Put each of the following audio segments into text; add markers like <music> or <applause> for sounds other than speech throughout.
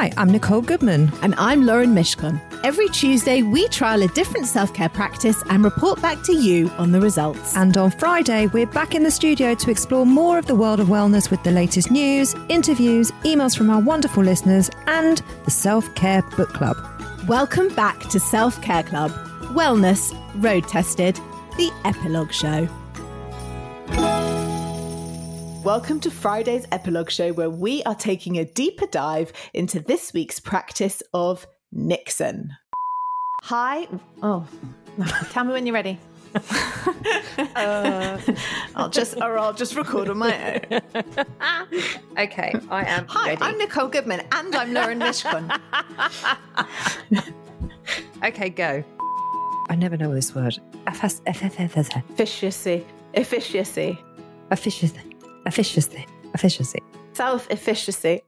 Hi, I'm Nicole Goodman. And I'm Lauren Mishcon. Every Tuesday, we trial a different self care practice and report back to you on the results. And on Friday, we're back in the studio to explore more of the world of wellness with the latest news, interviews, emails from our wonderful listeners, and the Self Care Book Club. Welcome back to Self Care Club Wellness Road Tested, the Epilogue Show. Welcome to Friday's Epilogue Show, where we are taking a deeper dive into this week's practice of Niksen. Hi. Oh, <laughs> tell me when you're ready. <laughs> uh, I'll just, or I'll just record on my own. <laughs> okay, I am. Hi, ready. I'm Nicole Goodman, and I'm Lauren Mishcon. okay, go. I never know this word. Efficiency. Efficiency. Efficiency. Efficiency. Efficiency. Self efficiency.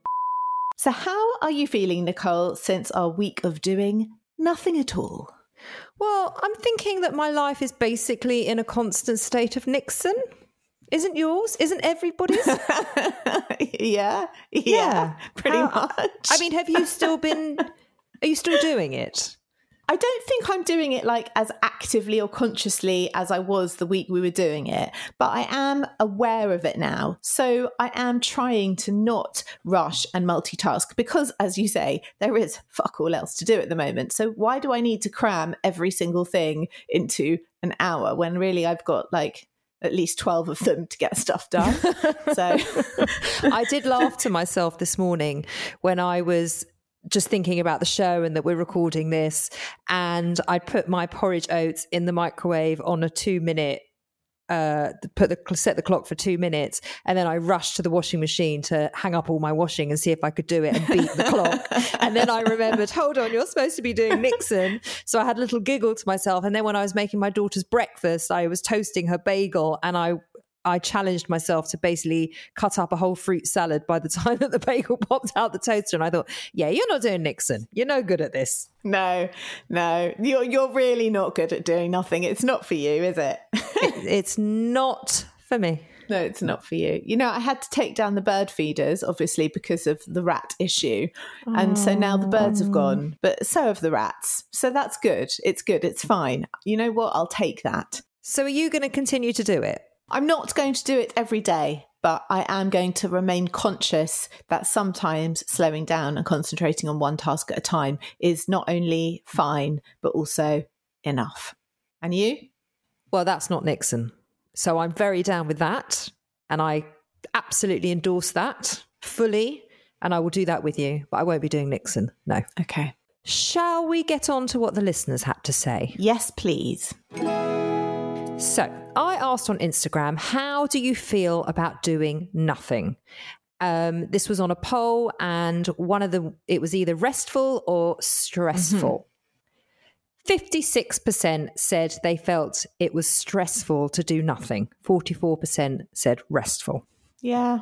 So, how are you feeling, Nicole, since our week of doing nothing at all? Well, I'm thinking that my life is basically in a constant state of Niksen. Isn't yours? Isn't everybody's? <laughs> yeah, yeah, yeah, pretty how, much. I mean, have you still been? Are you still doing it? I don't think I'm doing it like as actively or consciously as I was the week we were doing it, but I am aware of it now. So I am trying to not rush and multitask because, as you say, there is fuck all else to do at the moment. So why do I need to cram every single thing into an hour when really I've got like at least 12 of them to get stuff done. <laughs> so I did laugh to myself this morning when I was just thinking about the show and that we're recording this. And I put my porridge oats in the microwave on a two minute uh, put the set the clock for two minutes, and then I rushed to the washing machine to hang up all my washing and see if I could do it and beat the clock. <laughs> And then I remembered, hold on, you're supposed to be doing Niksen. So I had a little giggle to myself. And then when I was making my daughter's breakfast, I was toasting her bagel, and I I challenged myself to basically cut up a whole fruit salad by the <laughs> time that the bagel popped out the toaster. And I thought, yeah, you're not doing Niksen. You're no good at this. No, no, you're you're really not good at doing nothing. It's not for you, is it? <laughs> it it's not for me. No, it's not for you. You know, I had to take down the bird feeders, obviously, because of the rat issue. And so now the birds have gone, but so have the rats. So that's good. It's good. It's fine. You know what? I'll take that. So are you going to continue to do it? I'm not going to do it every day, but I am going to remain conscious that sometimes slowing down and concentrating on one task at a time is not only fine, but also enough. And you? Well, that's not Niksen. So I'm very down with that. And I absolutely endorse that fully. And I will do that with you, but I won't be doing Niksen. No. Okay. Shall we get on to what the listeners had to say? Yes, please. So I asked on Instagram, how do you feel about doing nothing? Um, this was on a poll, and one of the it was either restful or stressful. Mm-hmm. 56% said they felt it was stressful to do nothing. 44% said restful. Yeah.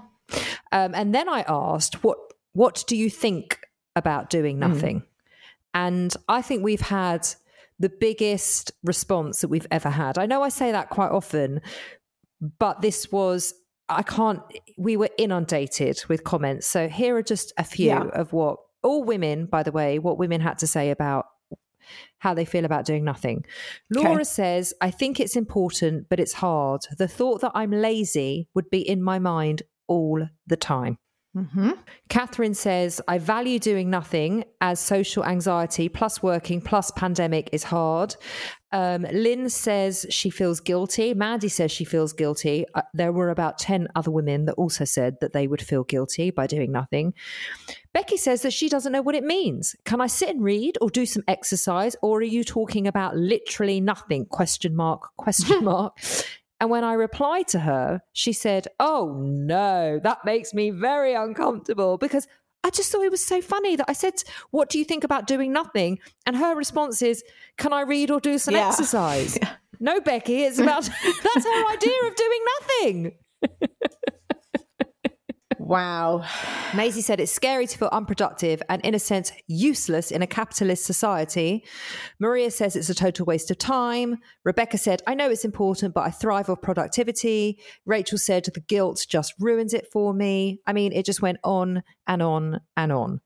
Um, and then I asked, what what do you think about doing mm. nothing? Mm. And I think we've had the biggest response that we've ever had. I know I say that quite often, but this was I can't we were inundated with comments. So here are just a few yeah. of what all women, by the way, what women had to say about how they feel about doing nothing. Laura okay. says, I think it's important, but it's hard. The thought that I'm lazy would be in my mind all the time. Mm-hmm. Catherine says, I value doing nothing as social anxiety plus working plus pandemic is hard. Um, Lynn says she feels guilty. Mandy says she feels guilty. Uh, there were about 10 other women that also said that they would feel guilty by doing nothing. Becky says that she doesn't know what it means. Can I sit and read or do some exercise or are you talking about literally nothing? Question mark, question <laughs> mark. And when I replied to her, she said, Oh no, that makes me very uncomfortable because I just thought it was so funny that I said, What do you think about doing nothing? And her response is, Can I read or do some yeah. exercise? <laughs> Yeah. No, Becky, it's about <laughs> <laughs> that's her idea of doing nothing. Wow. Maisie said it's scary to feel unproductive and, in a sense, useless in a capitalist society. Maria says it's a total waste of time. Rebecca said, I know it's important, but I thrive off productivity. Rachel said, the guilt just ruins it for me. I mean, it just went on and on and on.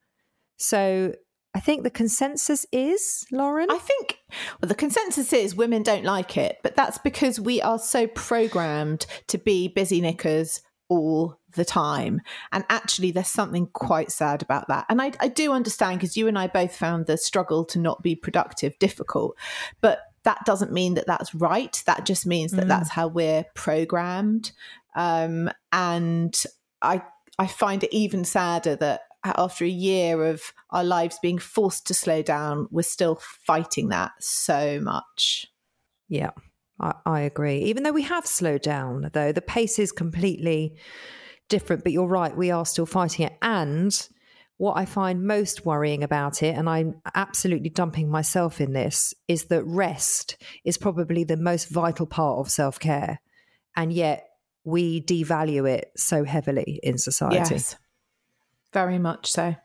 So I think the consensus is, Lauren? I think well, the consensus is women don't like it, but that's because we are so programmed to be busy knickers all the time. And actually, there's something quite sad about that. And I, I do understand because you and I both found the struggle to not be productive difficult. But that doesn't mean that that's right. That just means that mm. that's how we're programmed. Um, and I I find it even sadder that after a year of our lives being forced to slow down, we're still fighting that so much. Yeah, I, I agree. Even though we have slowed down, though, the pace is completely different. But you're right, we are still fighting it. And what I find most worrying about it, and I'm absolutely dumping myself in this, is that rest is probably the most vital part of self care. And yet we devalue it so heavily in society. Yes. Very much so.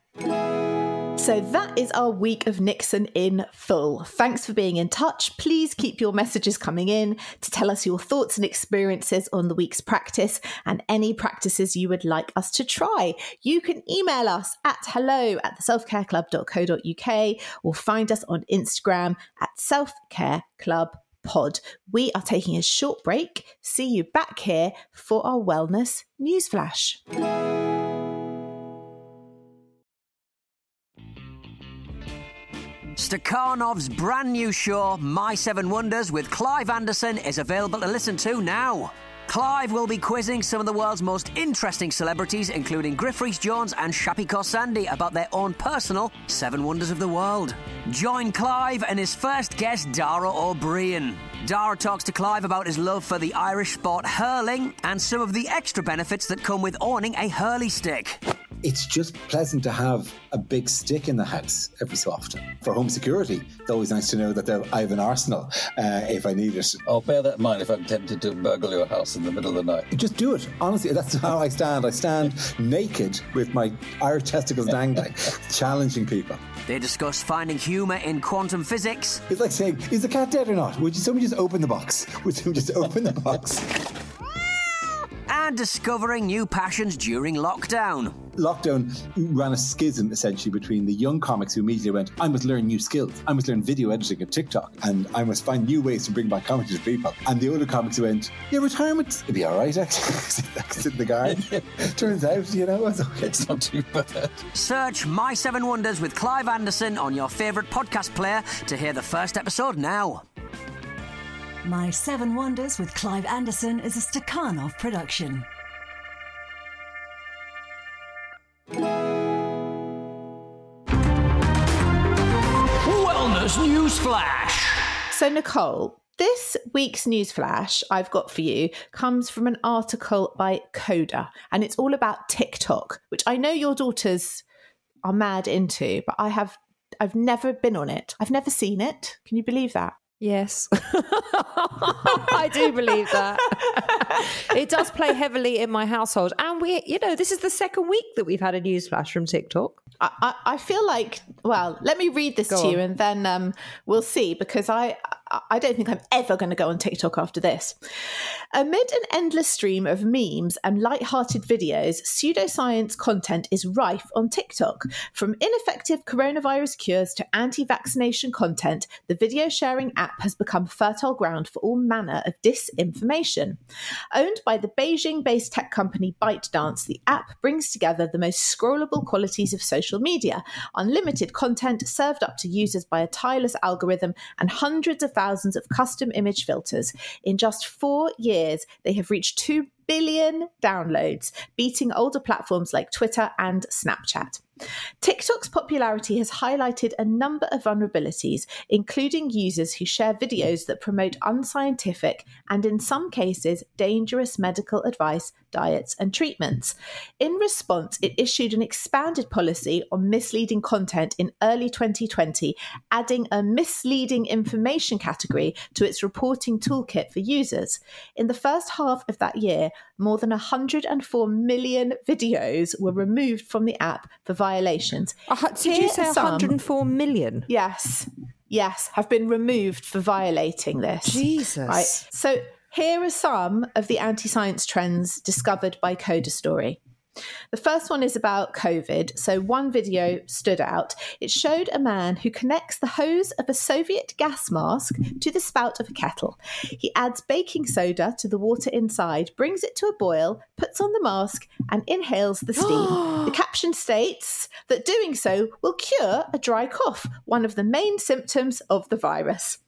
So that is our week of Niksen in full. Thanks for being in touch. Please keep your messages coming in to tell us your thoughts and experiences on the week's practice and any practices you would like us to try. You can email us at hello at the theselfcareclub.co.uk or find us on Instagram at selfcareclubpod. We are taking a short break. See you back here for our wellness newsflash. Stakhanov's brand new show, My Seven Wonders, with Clive Anderson, is available to listen to now. Clive will be quizzing some of the world's most interesting celebrities, including Griff Rhys Jones and Shappi Khorsandi, about their own personal Seven Wonders of the World. Join Clive and his first guest, Dara Ó Briain. Dara talks to Clive about his love for the Irish sport hurling and some of the extra benefits that come with owning a hurley stick it's just pleasant to have a big stick in the house every so often. For home security, it's always nice to know that I have an arsenal uh, if I need it. I'll bear that in mind if I'm tempted to burgle your house in the middle of the night. Just do it. Honestly, that's how I stand. I stand naked with my Irish testicles dangling, <laughs> challenging people. They discuss finding humour in quantum physics. It's like saying, is the cat dead or not? Would you, somebody just open the box? Would somebody just open the box? And discovering new passions during lockdown. Lockdown ran a schism essentially between the young comics who immediately went, I must learn new skills. I must learn video editing and TikTok, and I must find new ways to bring back comedy to people. And the older comics who went, Yeah, retirement, it'd be all right, actually. <laughs> sit in the garden. <laughs> Turns out, you know, it's, okay. it's not too bad. Search My Seven Wonders with Clive Anderson on your favourite podcast player to hear the first episode now. My Seven Wonders with Clive Anderson is a Stakhanov production. Wellness News Flash. So, Nicole, this week's newsflash I've got for you comes from an article by Coda, and it's all about TikTok, which I know your daughters are mad into, but I have I've never been on it. I've never seen it. Can you believe that? Yes, <laughs> I do believe that. it does play heavily in my household. And we, you know, this is the second week that we've had a news flash from TikTok. I, I, feel like, well, let me read this Go to on. you and then um, we'll see because I, I don't think I'm ever going to go on TikTok after this. Amid an endless stream of memes and light-hearted videos, pseudoscience content is rife on TikTok. From ineffective coronavirus cures to anti-vaccination content, the video sharing app has become fertile ground for all manner of disinformation. Owned by the Beijing-based tech company ByteDance, the app brings together the most scrollable qualities of social media, unlimited content served up to users by a tireless algorithm, and hundreds of thousands of custom image filters. In just four years, they have reached 2 billion downloads, beating older platforms like Twitter and Snapchat. TikTok's popularity has highlighted a number of vulnerabilities, including users who share videos that promote unscientific and, in some cases, dangerous medical advice, diets, and treatments. In response, it issued an expanded policy on misleading content in early 2020, adding a misleading information category to its reporting toolkit for users. In the first half of that year, more than 104 million videos were removed from the app for violations. Uh, did Here you say 104 some, million? Yes. Yes, have been removed for violating this. Jesus. Right. So here are some of the anti science trends discovered by Coda Story. The first one is about COVID. So, one video stood out. It showed a man who connects the hose of a Soviet gas mask to the spout of a kettle. He adds baking soda to the water inside, brings it to a boil, puts on the mask, and inhales the steam. <gasps> the caption states that doing so will cure a dry cough, one of the main symptoms of the virus.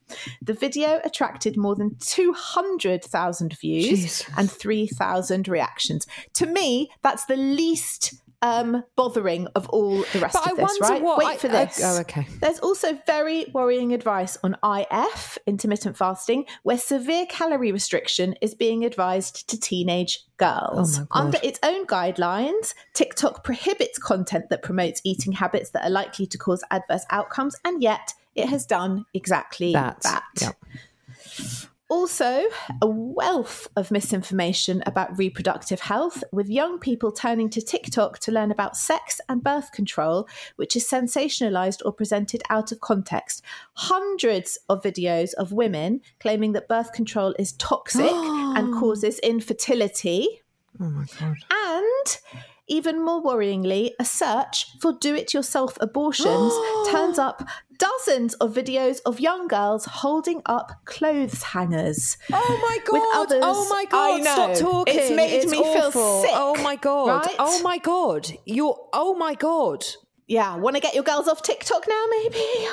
The video attracted more than 200,000 views Jesus. and 3,000 reactions. To me, that's the least um, bothering of all the rest But of I this, wonder right? what Wait I- for I- this. oh, okay. There's also very worrying advice on IF, intermittent fasting, where severe calorie restriction is being advised to teenage girls. Oh. Under its own guidelines, TikTok prohibits content that promotes eating habits that are likely to cause adverse outcomes, and yet it has done exactly That. that. Yep. Also, a wealth of misinformation about reproductive health, with young people turning to TikTok to learn about sex and birth control, which is sensationalized or presented out of context. Hundreds of videos of women claiming that birth control is toxic and <gasps> causes infertility. Oh my God. And even more worryingly, a search for do it yourself abortions <gasps> turns up dozens of videos of young girls holding up clothes hangers. Oh my god! Oh others- oh my god! Stop know. talking. It's made me feel sick, Oh my god! right? Oh my god! You're. Oh my god! Yeah, want to get your girls off TikTok now, maybe? <laughs>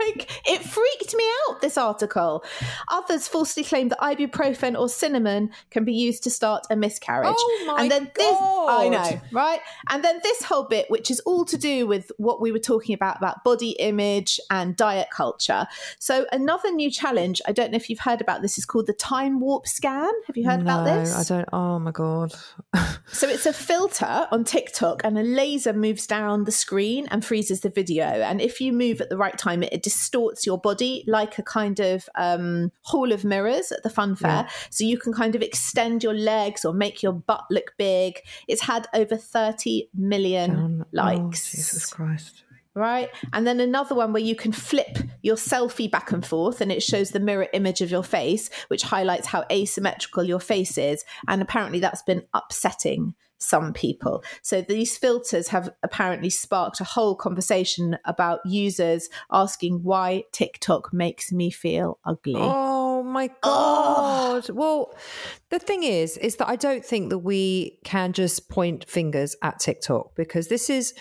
like, it freaked me out, this article. Others falsely claim that ibuprofen or cinnamon can be used to start a miscarriage. Oh my and then this, I know, right? And then this whole bit, which is all to do with what we were talking about, about body image and diet culture. So, another new challenge, I don't know if you've heard about this, is called the time warp scan. Have you heard about this? I don't. Oh my god! <laughs> So it's a filter on TikTok, and a laser moves down the screen and freezes the video. And if you move at the right time, it, it distorts your body like a kind of um, hall of mirrors at the fun fair. So you can kind of extend your legs or make your butt look big. It's had over 30 million oh, likes Jesus Christ! right? And then another one where you can flip your selfie back and forth and it shows the mirror image of your face, which highlights how asymmetrical your face is. And apparently that's been upsetting some people. So these filters have apparently sparked a whole conversation about users asking why TikTok makes me feel ugly. Oh my god! Well, the thing is, is that I don't think that we can just point fingers at TikTok because this is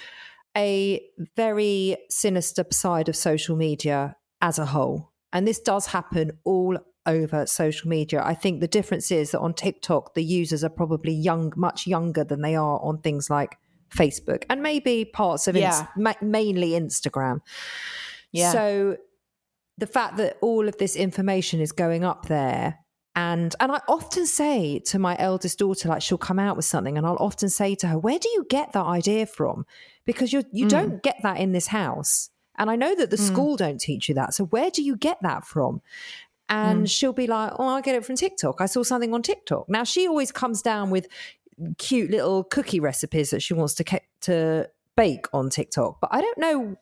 a very sinister side of social media as a whole, and this does happen all over social media. I think the difference is that on TikTok, the users are probably young, much younger than they are on things like Facebook and maybe parts of Yeah. Mainly Instagram. Yeah. So the fact that all of this information is going up there and and I often say to my eldest daughter like she'll come out with something and I'll often say to her where do you get that idea from because you you don't get that in this house and I know that the hmm. school don't teach you that so where do you get that from and mm. she'll be like oh I get it from TikTok I saw something on TikTok now she always comes down with cute little cookie recipes that she wants to ke- to bake on TikTok but I don't know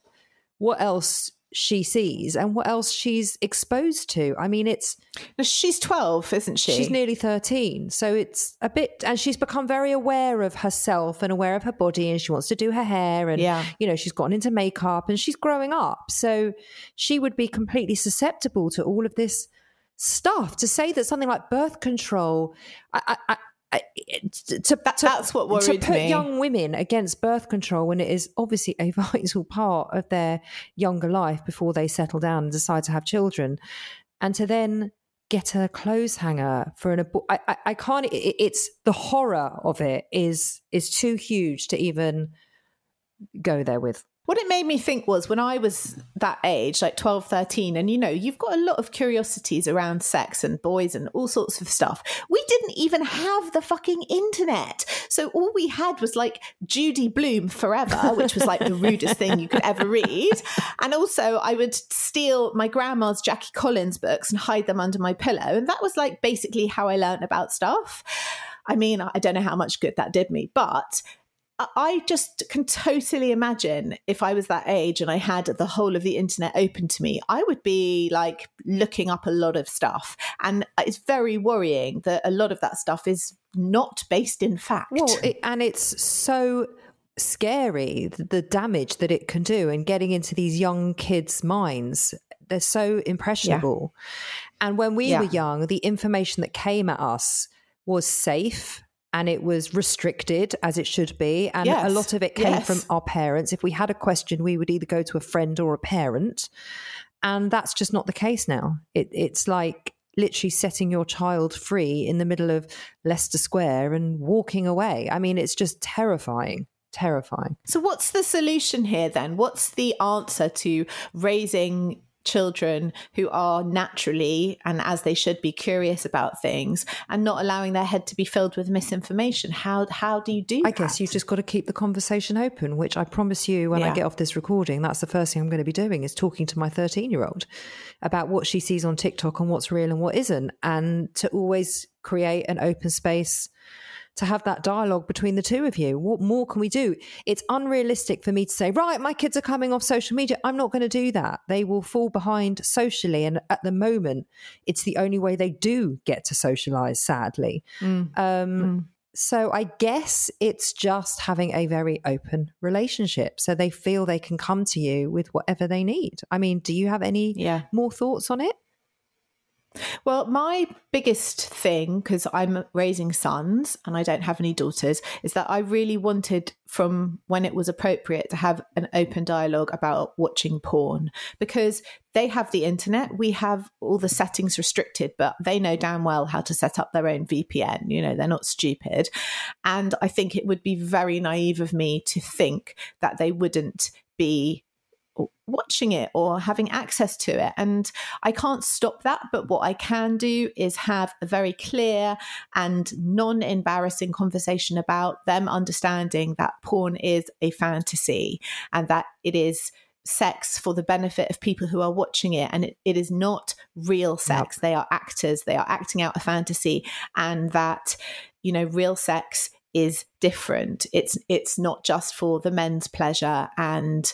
what else she sees and what else she's exposed to. I mean, it's She's 12, isn't she? she's nearly 13, so it's a bit and she's become very aware of herself and aware of her body and she wants to do her hair and Yeah. you know, she's gotten into makeup and she's growing up. So she would be completely susceptible to all of this stuff. To say that something like birth control I, I, I to, to, that's what to worried put me. young women against birth control when it is obviously a <laughs> vital part of their younger life before they settle down and decide to have children, and to then get a clothes hanger for an abortion. I, I, I can't. It, it's the horror of it is is too huge to even go there with. What it made me think was when I was that age, like 12, 13, and you know, you've got a lot of curiosities around sex and boys and all sorts of stuff. We didn't even have the fucking internet. So all we had was like Judy Blume Forever, which was like the <laughs> rudest thing you could ever read. And also, I would steal my grandma's Jackie Collins books and hide them under my pillow. And that was like basically how I learned about stuff. I mean, I don't know how much good that did me, but I- just can totally imagine if I was that age and I had the whole of the internet open to me, I would be like looking up a lot of stuff. And it's very worrying that a lot of that stuff is not based in fact. Well, it, and it's so scary the, damage that it can do and getting into these young kids' minds. They're so impressionable. And when we Yeah. were young, the information that came at us was safe and it was restricted as it should be. And a lot of it came Yes. from our parents. If we had a question, we would either go to a friend or a parent. And that's just not the case now. It, it's like literally setting your child free in the middle of Leicester Square and walking away. I mean, it's just terrifying. Terrifying. So, what's the solution here then? What's the answer to raising children who are naturally and as they should be curious about things and not allowing their head to be filled with misinformation? How how do you do I guess you've just got to keep the conversation open, which I promise you when I get off this recording, that's the first thing I'm going to be doing is talking to my 13 year old about what she sees on TikTok and what's real and what isn't, and to always create an open space to have that dialogue between the two of you. What more can we do? It's unrealistic for me to say, right, my kids are coming off social media. I'm not going to do that. They will fall behind socially. And at the moment, it's the only way they do get to socialize, sadly. Um, So I guess it's just having a very open relationship. So they feel they can come to you with whatever they need. I mean, do you have any Yeah. more thoughts on it? Well, my biggest thing, because I'm raising sons and I don't have any daughters, is that I really wanted from when it was appropriate to have an open dialogue about watching porn because they have the internet. We have all the settings restricted, but they know damn well how to set up their own VPN. You know, they're not stupid. And I think it would be very naive of me to think that they wouldn't be watching it or having access to it. And I can't stop that. But what I can do is have a very clear and non embarrassing conversation about them understanding that porn is a fantasy and that it is sex for the benefit of people who are watching it and it, it is not real sex they are actors they are acting out a fantasy and that you know real sex is different it's it's not just for the men's pleasure and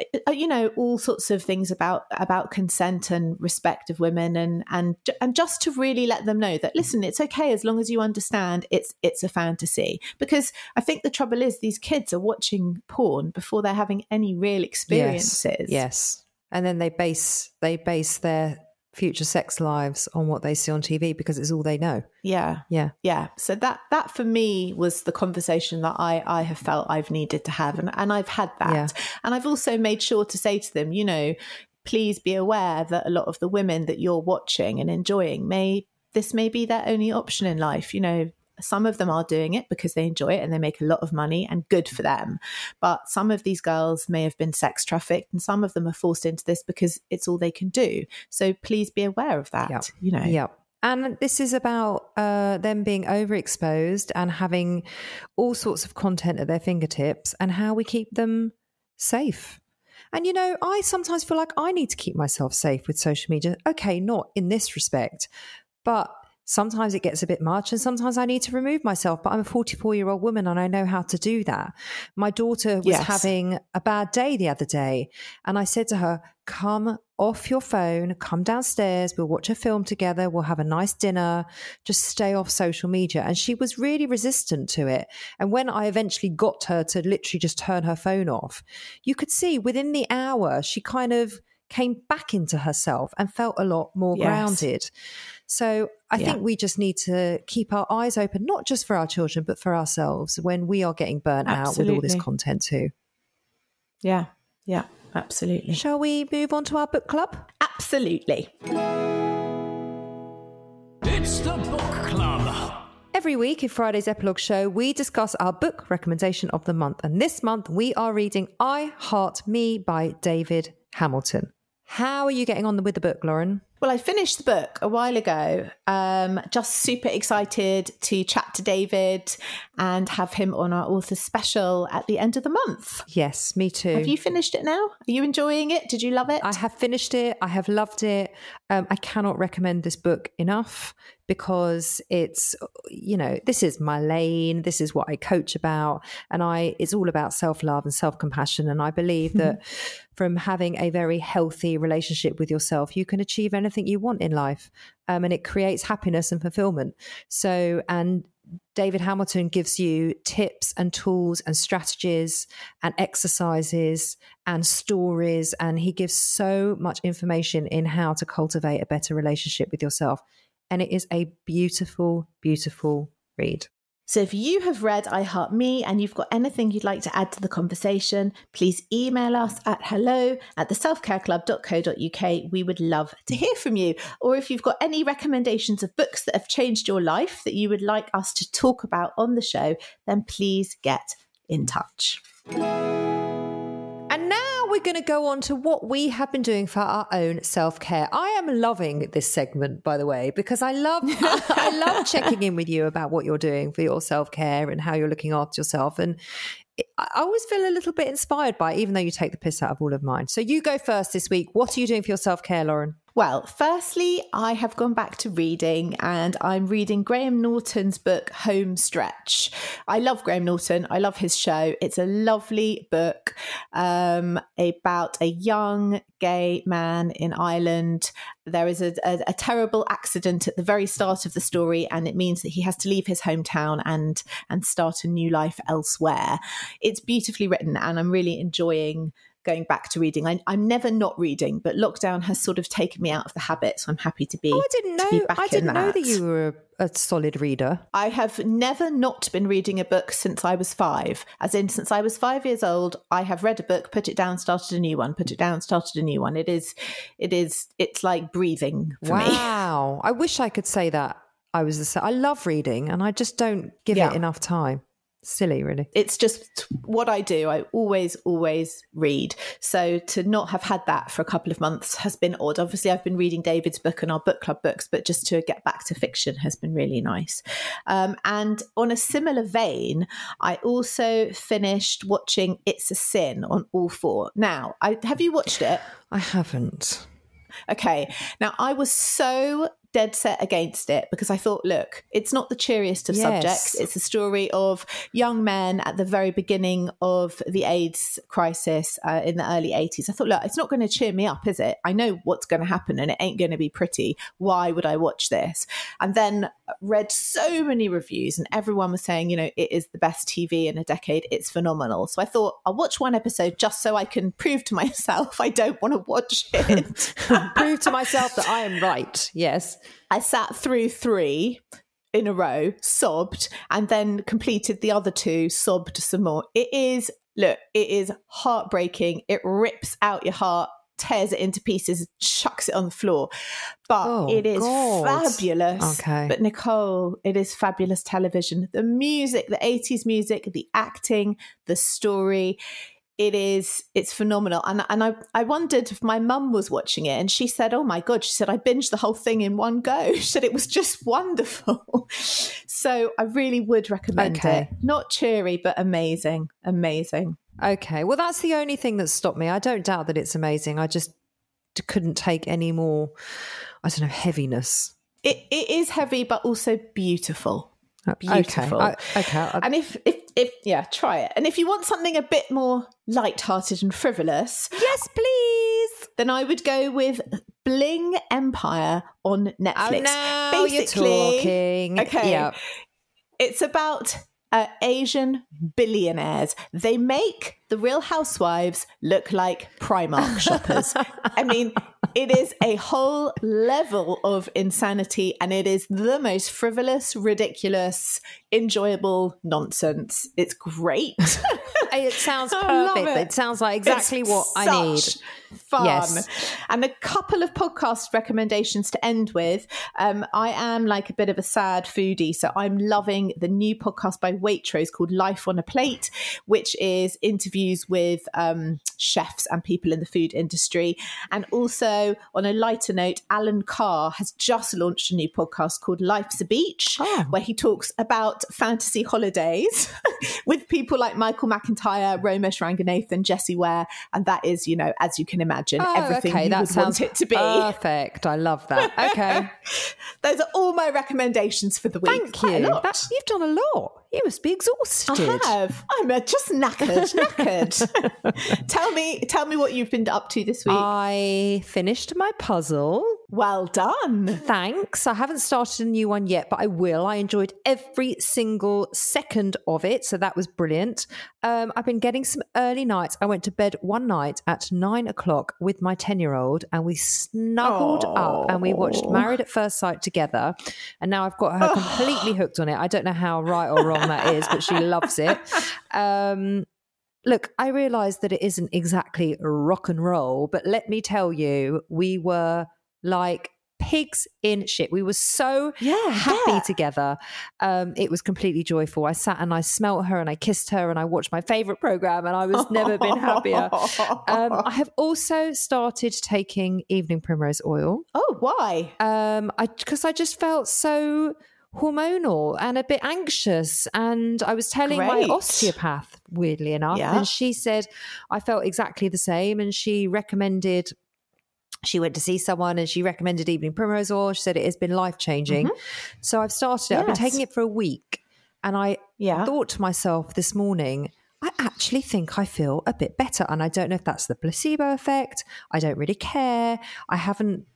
Uh, uh, you know all sorts of things about about consent and respect of women and and and just to really let them know that listen it's okay as long as you understand it's it's a fantasy because i think the trouble is these kids are watching porn before they're having any real experiences Yes. yes. And then they base they base their future sex lives on what they see on TV because it's all they know. yeah Yeah. yeah so that that for me was the conversation that i i have felt i've needed to have and and i've had that Yeah. and i've also made sure to say to them you know please be aware that a lot of the women that you're watching and enjoying may this may be their only option in life you know some of them are doing it because they enjoy it and they make a lot of money and good for them but some of these girls may have been sex trafficked and some of them are forced into this because it's all they can do so please be aware of that Yep. you know Yep. And this is about uh, them being overexposed and having all sorts of content at their fingertips and how we keep them safe. And, you know, I sometimes feel like I need to keep myself safe with social media. Okay, not in this respect, but sometimes it gets a bit much and sometimes I need to remove myself. But I'm a 44 year old woman and I know how to do that. My daughter was Yes. having a bad day the other day. And I said to her, come off your phone, come downstairs, we'll watch a film together, we'll have a nice dinner, just stay off social media. And she was really resistant to it. And when I eventually got her to literally just turn her phone off, you could see within the hour, she kind of came back into herself and felt a lot more Yes. grounded. So I Yeah. think we just need to keep our eyes open, not just for our children, but for ourselves when we are getting burnt out with all this content too. yeah yeah absolutely Shall we move on to our book club? Absolutely. It's the Book Club. Every week in Friday's epilogue show, we discuss our book recommendation of the month. And this month, we are reading I Heart Me by David Hamilton. How are you getting on with the book, Lauren? Well, I finished the book a while ago. Um, just super excited to chat to David and have him on our author special at the end of the month. Yes, me too. Have you finished it now? Are you enjoying it? Did you love it? I have finished it. I have loved it. Um, I cannot recommend this book enough because it's, you know, this is my lane. This is what I coach about, and I it's all about self love and self compassion. And I believe that <laughs> from having a very healthy relationship with yourself, you can achieve anything you want in life, um, and it creates happiness and fulfillment. So, and David Hamilton gives you tips and tools and strategies and exercises and stories. And he gives so much information in how to cultivate a better relationship with yourself. And it is a beautiful, beautiful read. So if you have read I Heart Me and you've got anything you'd like to add to the conversation, please email us at hello at the selfcareclub.co.uk. We would love to hear from you. Or if you've got any recommendations of books that have changed your life that you would like us to talk about on the show, then please get in touch. And now we're going to go on to what we have been doing for our own self care. I am loving this segment, by the way, because I love <laughs> I love checking in with you about what you're doing for your self care and how you're looking after yourself. And I always feel a little bit inspired by, it, even though you take the piss out of all of mine. So you go first this week. What are you doing for your self care, Lauren? Well, firstly, I have gone back to reading and I'm reading Graham Norton's book, Home Stretch. I love Graham Norton. I love his show. It's a lovely book um, about a young gay man in Ireland. There is a, a, a terrible accident at the very start of the story, and it means that he has to leave his hometown and, and start a new life elsewhere. It's beautifully written, and I'm really enjoying going back to reading. I, am never not reading, but lockdown has sort of taken me out of the habit. So I'm happy to be. Oh, I didn't know. I didn't know that you were a, a, solid reader. I have never not been reading a book since I was five. As in, since I was five years old, I have read a book, put it down, started a new one, put it down, started a new one. It is, it is, it's like breathing for wow. me. Wow. I wish I could say that. I was. The, I love reading, and I just don't give yeah. it enough time silly really. It's just what i do i always always read. So to not have had that for a couple of months has been odd. Obviously i've been reading david's book and our book club books but just to get back to fiction has been really nice. Um, and on a similar vein i also finished watching it's a sin on all four. Now I, have you watched it? I haven't. Okay. Now, I was so dead set against it because I thought, look, it's not the cheeriest of yes. subjects. It's a story of young men at the very beginning of the AIDS crisis uh, in the early 80s. I thought, look, it's not going to cheer me up, is it? I know what's going to happen and it ain't going to be pretty. Why would I watch this? And then read so many reviews and everyone was saying, you know, it is the best TV in a decade. It's phenomenal. So I thought, I'll watch one episode just so I can <laughs> prove to myself I don't want to watch it. <laughs> prove to myself that I am right. Yes. I sat through three in a row, sobbed, and then completed the other two, sobbed some more. It is, look, it is heartbreaking. It rips out your heart, tears it into pieces, chucks it on the floor. But oh, it is God. fabulous. Okay. But Nicole, it is fabulous television. The music, the 80s music, the acting, the story it is it's phenomenal. And and I I wondered if my mum was watching it and she said oh my god she said I binged the whole thing in one go. <laughs> She said it was just <laughs> wonderful. So I really would recommend okay. it not cheery but amazing amazing. Okay. Well that's the only thing that stopped me. I don't doubt that it's amazing. I just couldn't take any more I don't know heaviness. It, it is heavy but also beautiful beautiful. Okay. I, okay. And if, if, if, yeah, try it. And if you want something a bit more light-hearted and frivolous, yes, please. Then I would go with Bling Empire on Netflix. Oh, now Basically, you're talking. Okay. Yep. It's about uh, Asian billionaires. They make the Real Housewives look like Primark shoppers. I mean, it is a whole level of insanity, and it is the most frivolous, ridiculous, enjoyable nonsense. It's great. <laughs> it sounds perfect. It. it. sounds like exactly it's what I need. Fun. Yes. And a couple of podcast recommendations to end with. Um, I am like a bit of a sad foodie, so I'm loving the new podcast by Waitrose called Life on a Plate, which is interviews with um, chefs and people in the food industry. And also, on a lighter note, Alan Carr has just launched a new podcast called Life's a Beach, oh. where he talks about fantasy holidays <laughs> with people like Michael McIntyre, Romesh Ranganathan, Jessie Ware. And that is, you know, as you can imagine, oh, everything okay. you that would want it to be. Perfect. I love that. <laughs> Okay. Those are all my recommendations for the week. Thank you. That, you've done a lot. You must be exhausted. I have. I'm just knackered, knackered. <laughs> tell me, tell me what you've been up to this week. I finished my puzzle. well done. Thanks. I haven't started a new one yet, but I will. I enjoyed every single second of it. So that was brilliant. Um, I've been getting some early nights. I went to bed one night at nine o'clock with my 10 year old and we snuggled up and we watched Married at First Sight together. And now I've got her completely hooked on it. I don't know how right or <laughs> wrong that is, but she loves it. Um, look, I realise that it isn't exactly rock and roll, but let me tell you, we were like pigs in shit. We were so Yeah, happy bet. together. Um, it was completely joyful. I sat and I smelt her and I kissed her and I watched my favourite program and I was never been happier. <laughs> Um, I have also started taking evening primrose oil oh, why? um i because i just felt so hormonal and a bit anxious and i was telling my osteopath weirdly enough Yeah. and she said i felt exactly the same and she recommended she went to see someone and she recommended evening primrose oil she said it has been life changing so i've started it i've been Mm-hmm. Taking it for a week and i Yeah. thought to myself this morning I actually think I feel a bit better. And I don't know if that's the placebo effect. I don't really care. I haven't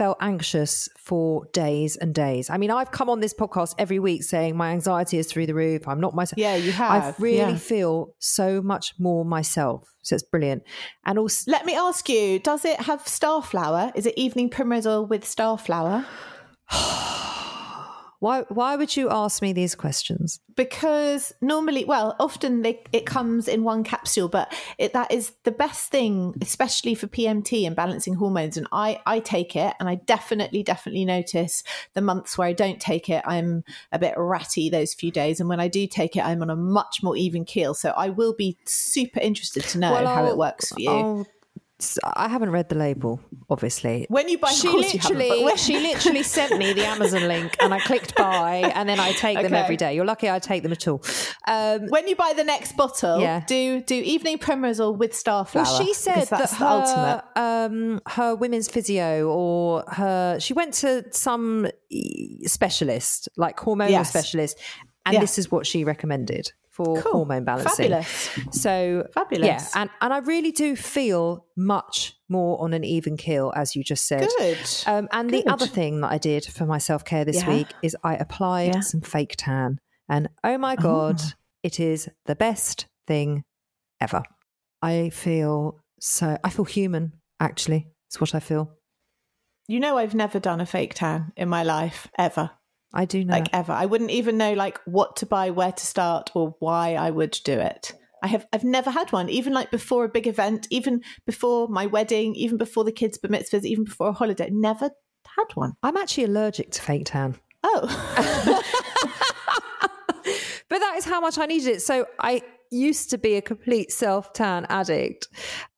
felt anxious for days and days. I mean, I've come on this podcast every week saying my anxiety is through the roof. I'm not myself. Yeah, you have. I really Yeah. feel so much more myself. So it's brilliant. And also, Let me ask you: Does it have starflower? Is it evening primrose oil with starflower? <sighs> <sighs> <sighs> why why would you ask me these questions? because normally well often they, it comes in one capsule but it, that is the best thing especially for pmt and balancing hormones. And i i take it and i definitely definitely notice the months where i don't take it. I'm a bit ratty those few days. And when i do take it i'm on a much more even keel. So i will be super interested to know how I'll- it works for you. I'll- I haven't read the label, obviously. when you buy she of course you haven't, but literally, <laughs> she literally sent me the Amazon link, and I clicked buy, and then I take them every day. You're lucky I take them at all. Um, when you buy the next bottle, Yeah. do do evening primrose oil with starflower. well, she said because that that's the ultimate. her, um, her women's physio or her, she went to some specialist, like hormonal Yes. specialist, and Yeah. this is what she recommended for Cool. hormone balancing. Fabulous. So Fabulous. yeah, and and I really do feel much more on an even keel, as you just said. Good. Um, and the other thing that I did for my self care this Yeah. week is I applied Yeah. some fake tan, and oh my god, it is the best thing ever. I feel so. I feel human. Actually, it's what I feel. You know, I've never done a fake tan in my life ever. I do know. Like ever. I wouldn't even know like what to buy, where to start, or why I would do it. I have I've never had one, even like before a big event, even before my wedding, even before the kids' bar mitzvahs, even before a holiday. Never had one. I'm actually allergic to fake tan. Oh. <laughs> <laughs> but that is how much I needed it. So I used to be a complete self tan addict,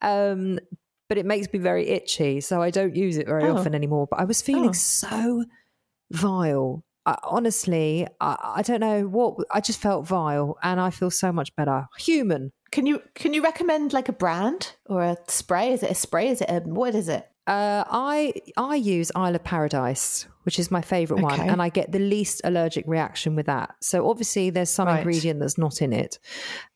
um, but it makes me very itchy, so I don't use it very Oh. often anymore. But I was feeling Oh. so vile. I, honestly, I, I don't know what. I just felt vile, and I feel so much better. Human. can you can you recommend like a brand or a spray? Is it a spray? Is it a what is it? Uh, I I use Isle of Paradise, which is my favourite one, and I get the least allergic reaction with that. So obviously, there's some Right. ingredient that's not in it.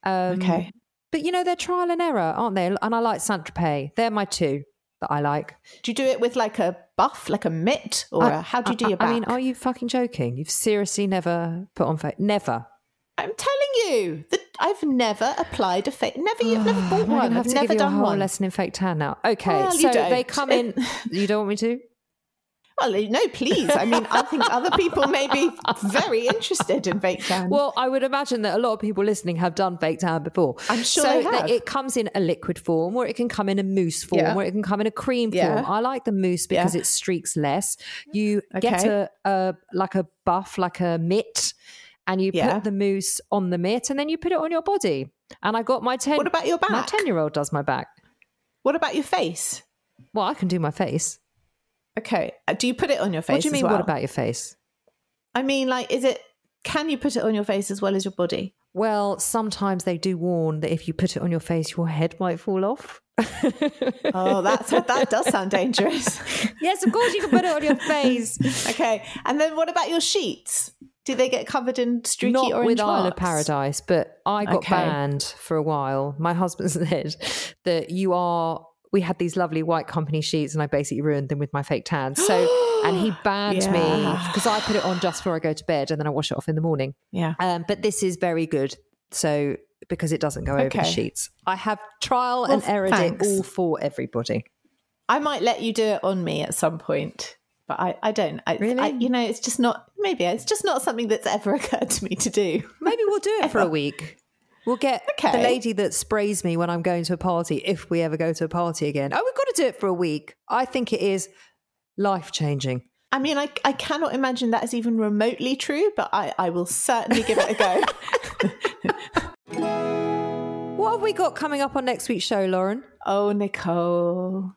Um, Okay. But you know, they're trial and error, aren't they? And I like Saint Tropez. They're my two that I like. Do you do it with like a buff, like a mitt, or I- a, how do you do I- your I mean, are you fucking joking? You've seriously never put on face? Never. I'm telling you that I've never applied a fake. Never, you've never <sighs> bought one. have I've to never give you a done whole one. lesson in fake tan now. Okay, Well, so they come in. <laughs> you don't want me to? Well, no, please. I mean, I think other people may be very interested in fake tan. Well, I would imagine that a lot of people listening have done fake tan before. I'm sure so it comes in a liquid form, or it can come in a mousse form, Yeah. or it can come in a cream Yeah. form. I like the mousse because Yeah. it streaks less. You get a, a like a buff, like a mitt, and you put the mousse on the mitt, and then you put it on your body. And I got my ten. What about your My back? ten-year-old does my back. what about your face? Well, I can do my face. Okay. Uh, Do you put it on your face? what do you mean? well? What about your face? I mean, like, is it? Can you put it on your face as well as your body? Well, sometimes they do warn that if you put it on your face, your head might fall off. <laughs> Oh, that's that does sound dangerous. <laughs> yes, of course you can put it on your face. <laughs> Okay. And then what about your sheets? Do they get covered in streaky Not orange with Isle of? Paradise, but I got Okay. banned for a while. My husband said that you are. We had these lovely white company sheets, and I basically ruined them with my fake tan. So, <gasps> and he banned me because I put it on just before I go to bed, and then I wash it off in the morning. Yeah. Um, but this is very good. So because it doesn't go over the sheets, I have trial Well, and error it all for everybody. I might let you do it on me at some point, but I, I don't. I, Really? I, you know, it's just not. Maybe it's just not something that's ever <laughs> occurred to me to do. Maybe we'll do it for a week. We'll get the lady that sprays me when I'm going to a party, if we ever go to a party again. Oh, we've got to do it for a week. I think it is life changing. I mean, I, I cannot imagine that is even remotely true, but I, I will certainly give it a go. <laughs> <laughs> What have we got coming up on next week's show, Lauren? oh, Nicole.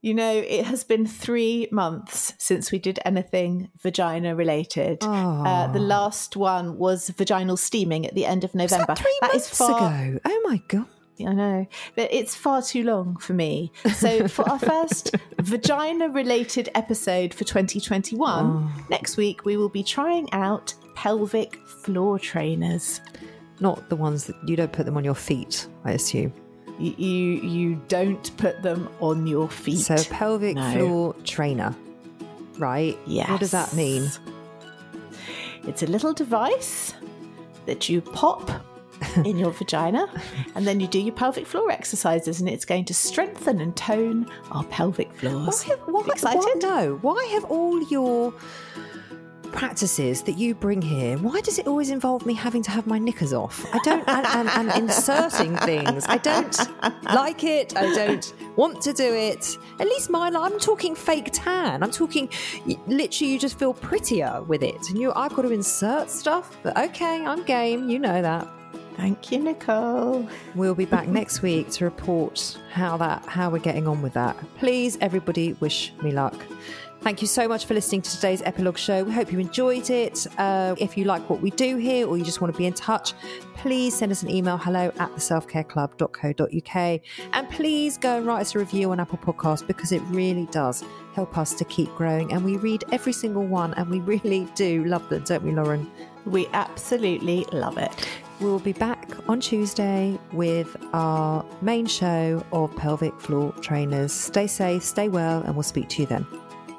You know, it has been three months since we did anything vagina related. Uh, the last one was vaginal steaming at the end of November. Was that three That is months far, ago? Oh my god! I know, but it's far too long for me. So, for our first <laughs> vagina related episode for 2021, next week we will be trying out pelvic floor trainers. Not the ones that you don't put them on your feet, I assume. You, you, you don't put them on your feet. So pelvic No. floor trainer, right? Yes. What does that mean? It's a little device that you pop <laughs> in your vagina, and then you do your pelvic floor exercises, and it's going to strengthen and tone our pelvic floors. Why have, why, Excited? why- no, why have all your practices that you bring here? Why does it always involve me having to have my knickers off? I don't, and, and, and inserting things. I don't like it. I don't want to do it. At least mine. I'm talking fake tan. I'm talking literally. You just feel prettier with it, and you. I've got to insert stuff. But okay, I'm game. You know that. Thank you, Nicole. We'll be back next week to report how that how we're getting on with that. Please, everybody, wish me luck. Thank you so much for listening to today's epilogue show. We hope you enjoyed it. Uh, if you like what we do here or you just want to be in touch, please send us an email hello at theselfcareclub.co.uk. And please go and write us a review on Apple Podcasts because it really does help us to keep growing. And we read every single one and we <laughs> really do love them, don't we, Lauren? We absolutely love it. We'll be back on Tuesday with our main show of pelvic floor trainers. Stay safe, stay well, and we'll speak to you then.